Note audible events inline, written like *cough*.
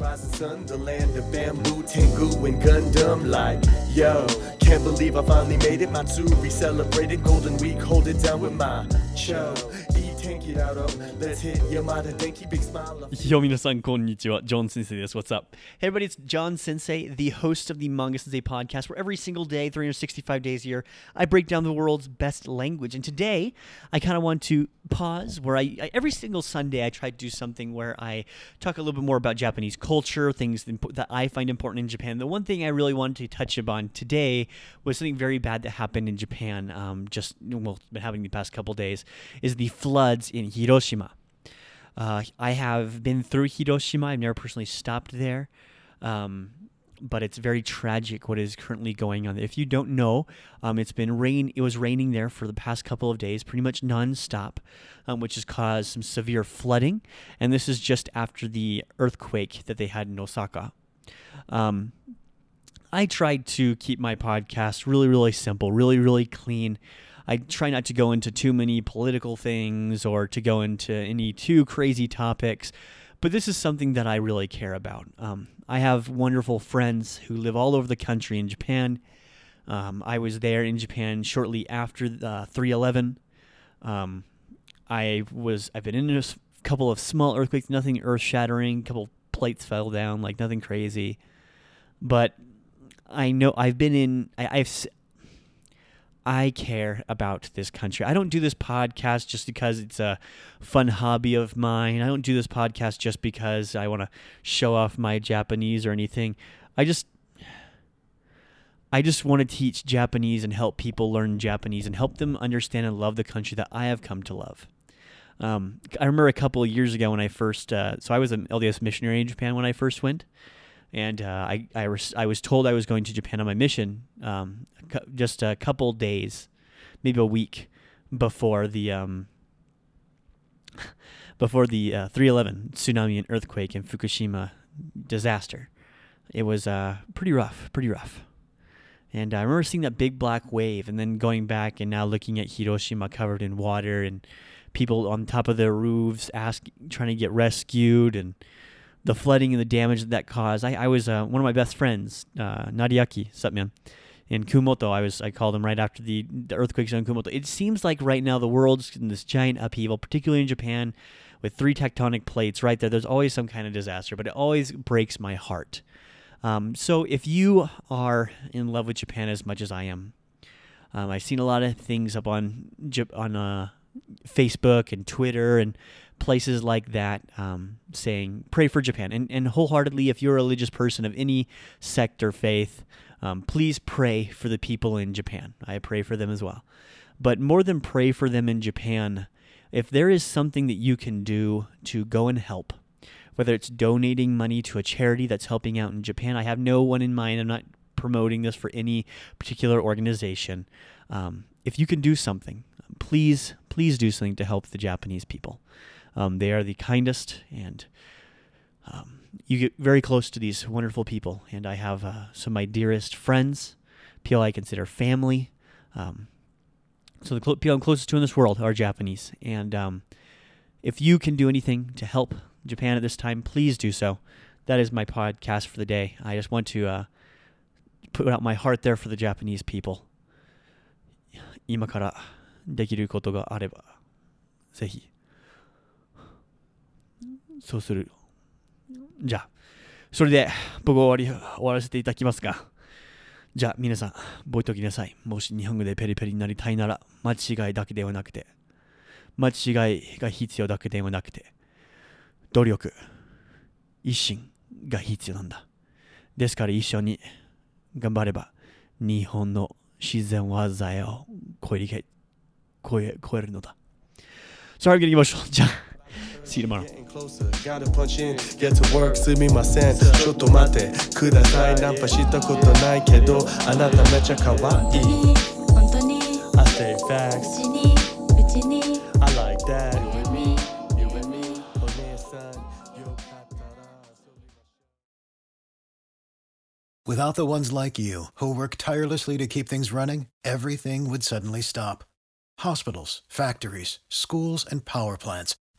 Rising in the rising sun, the land of bamboo, Tengu, and Gundam. Like, yo, can't believe I finally made it. Matsuri celebrated Golden Week, hold it down with my cho. E-tank it out, oh, let's hit Yamada Denki, big smile. よ皆さんこんにちは John Sensei です What's up? Hey everybody it's John Sensei the host of the Manga Sensei podcast where every single day 365 days a year I break down the world's best language and today I kind of want to pause where I, I every single Sunday I try to do something where I talk a little bit more about Japanese culture things that I find important in Japan the one thing I really wanted to touch upon today was something very bad that happened in Japan um, just well been happening the past couple days is the floods in Hiroshima uh, I have been through Hiroshima. I've never personally stopped there. Um, but it's very tragic what is currently going on. If you don't know, um, it's been rain. It was raining there for the past couple of days, pretty much nonstop, um, which has caused some severe flooding. And this is just after the earthquake that they had in Osaka. Um, I tried to keep my podcast really, really simple, really, really clean. I try not to go into too many political things or to go into any too crazy topics, but this is something that I really care about. Um, I have wonderful friends who live all over the country in Japan. Um, I was there in Japan shortly after the 311. Um, I was I've been in a couple of small earthquakes, nothing earth shattering. A couple plates fell down, like nothing crazy. But I know I've been in. I, s- I care about this country. I don't do this podcast just because it's a fun hobby of mine. I don't do this podcast just because I want to show off my Japanese or anything. I just I just want to teach Japanese and help people learn Japanese and help them understand and love the country that I have come to love. Um, I remember a couple of years ago when I first, uh, so I was an LDS missionary in Japan when I first went, and uh, I I, res- I was told I was going to Japan on my mission um, just a couple days, maybe a week before the um, *laughs* before the uh, 311 tsunami and earthquake and Fukushima disaster. It was uh, pretty rough, pretty rough. And I remember seeing that big black wave and then going back and now looking at Hiroshima covered in water and people on top of their roofs ask, trying to get rescued and the flooding and the damage that, that caused. I, I was uh, one of my best friends, uh, Nariaki, sup man, in Kumamoto. I was I called him right after the, the earthquakes in Kumamoto. It seems like right now the world's in this giant upheaval, particularly in Japan, with three tectonic plates right there. There's always some kind of disaster, but it always breaks my heart. Um, so if you are in love with Japan as much as I am, um, I've seen a lot of things up on on uh, Facebook and Twitter and places like that um, saying pray for Japan and and wholeheartedly if you're a religious person of any sect or faith, um, please pray for the people in Japan. I pray for them as well. But more than pray for them in Japan, if there is something that you can do to go and help, whether it's donating money to a charity that's helping out in Japan. I have no one in mind. I'm not promoting this for any particular organization. Um, if you can do something, please, please do something to help the Japanese people. Um, they are the kindest, and um, you get very close to these wonderful people. And I have uh, some of my dearest friends, people I consider family. Um, so the cl- people I'm closest to in this world are Japanese, and um, if you can do anything to help Japan at this time, please do so. That is my podcast for the day. I just want to uh, put out my heart there for the Japanese people. 今からできることがあれば、ぜひ、 そうする。じゃあ、それで僕は終わり終わらせていただきますが、じゃあ皆さん、覚えておきなさい。もし日本語でペリペリになりたいなら、間違いだけではなくて、間違いが必要だけではなくて、努力、一心が必要なんだ。ですから一緒に頑張れば、日本の自然技を超え超え超えるのだ。さあ、行きましょう。じゃあ、See you tomorrow. Getting closer, gotta punch in, get to work すみませんちょっと待ってくださいナンパしたことないけどあなためちゃ可愛い本当に I say facts うちにうちに I like that You and me, you and me お姉さんよかったら Without the ones like you, who work tirelessly to keep things running, everything would suddenly stop. Hospitals, factories, schools, and power plants,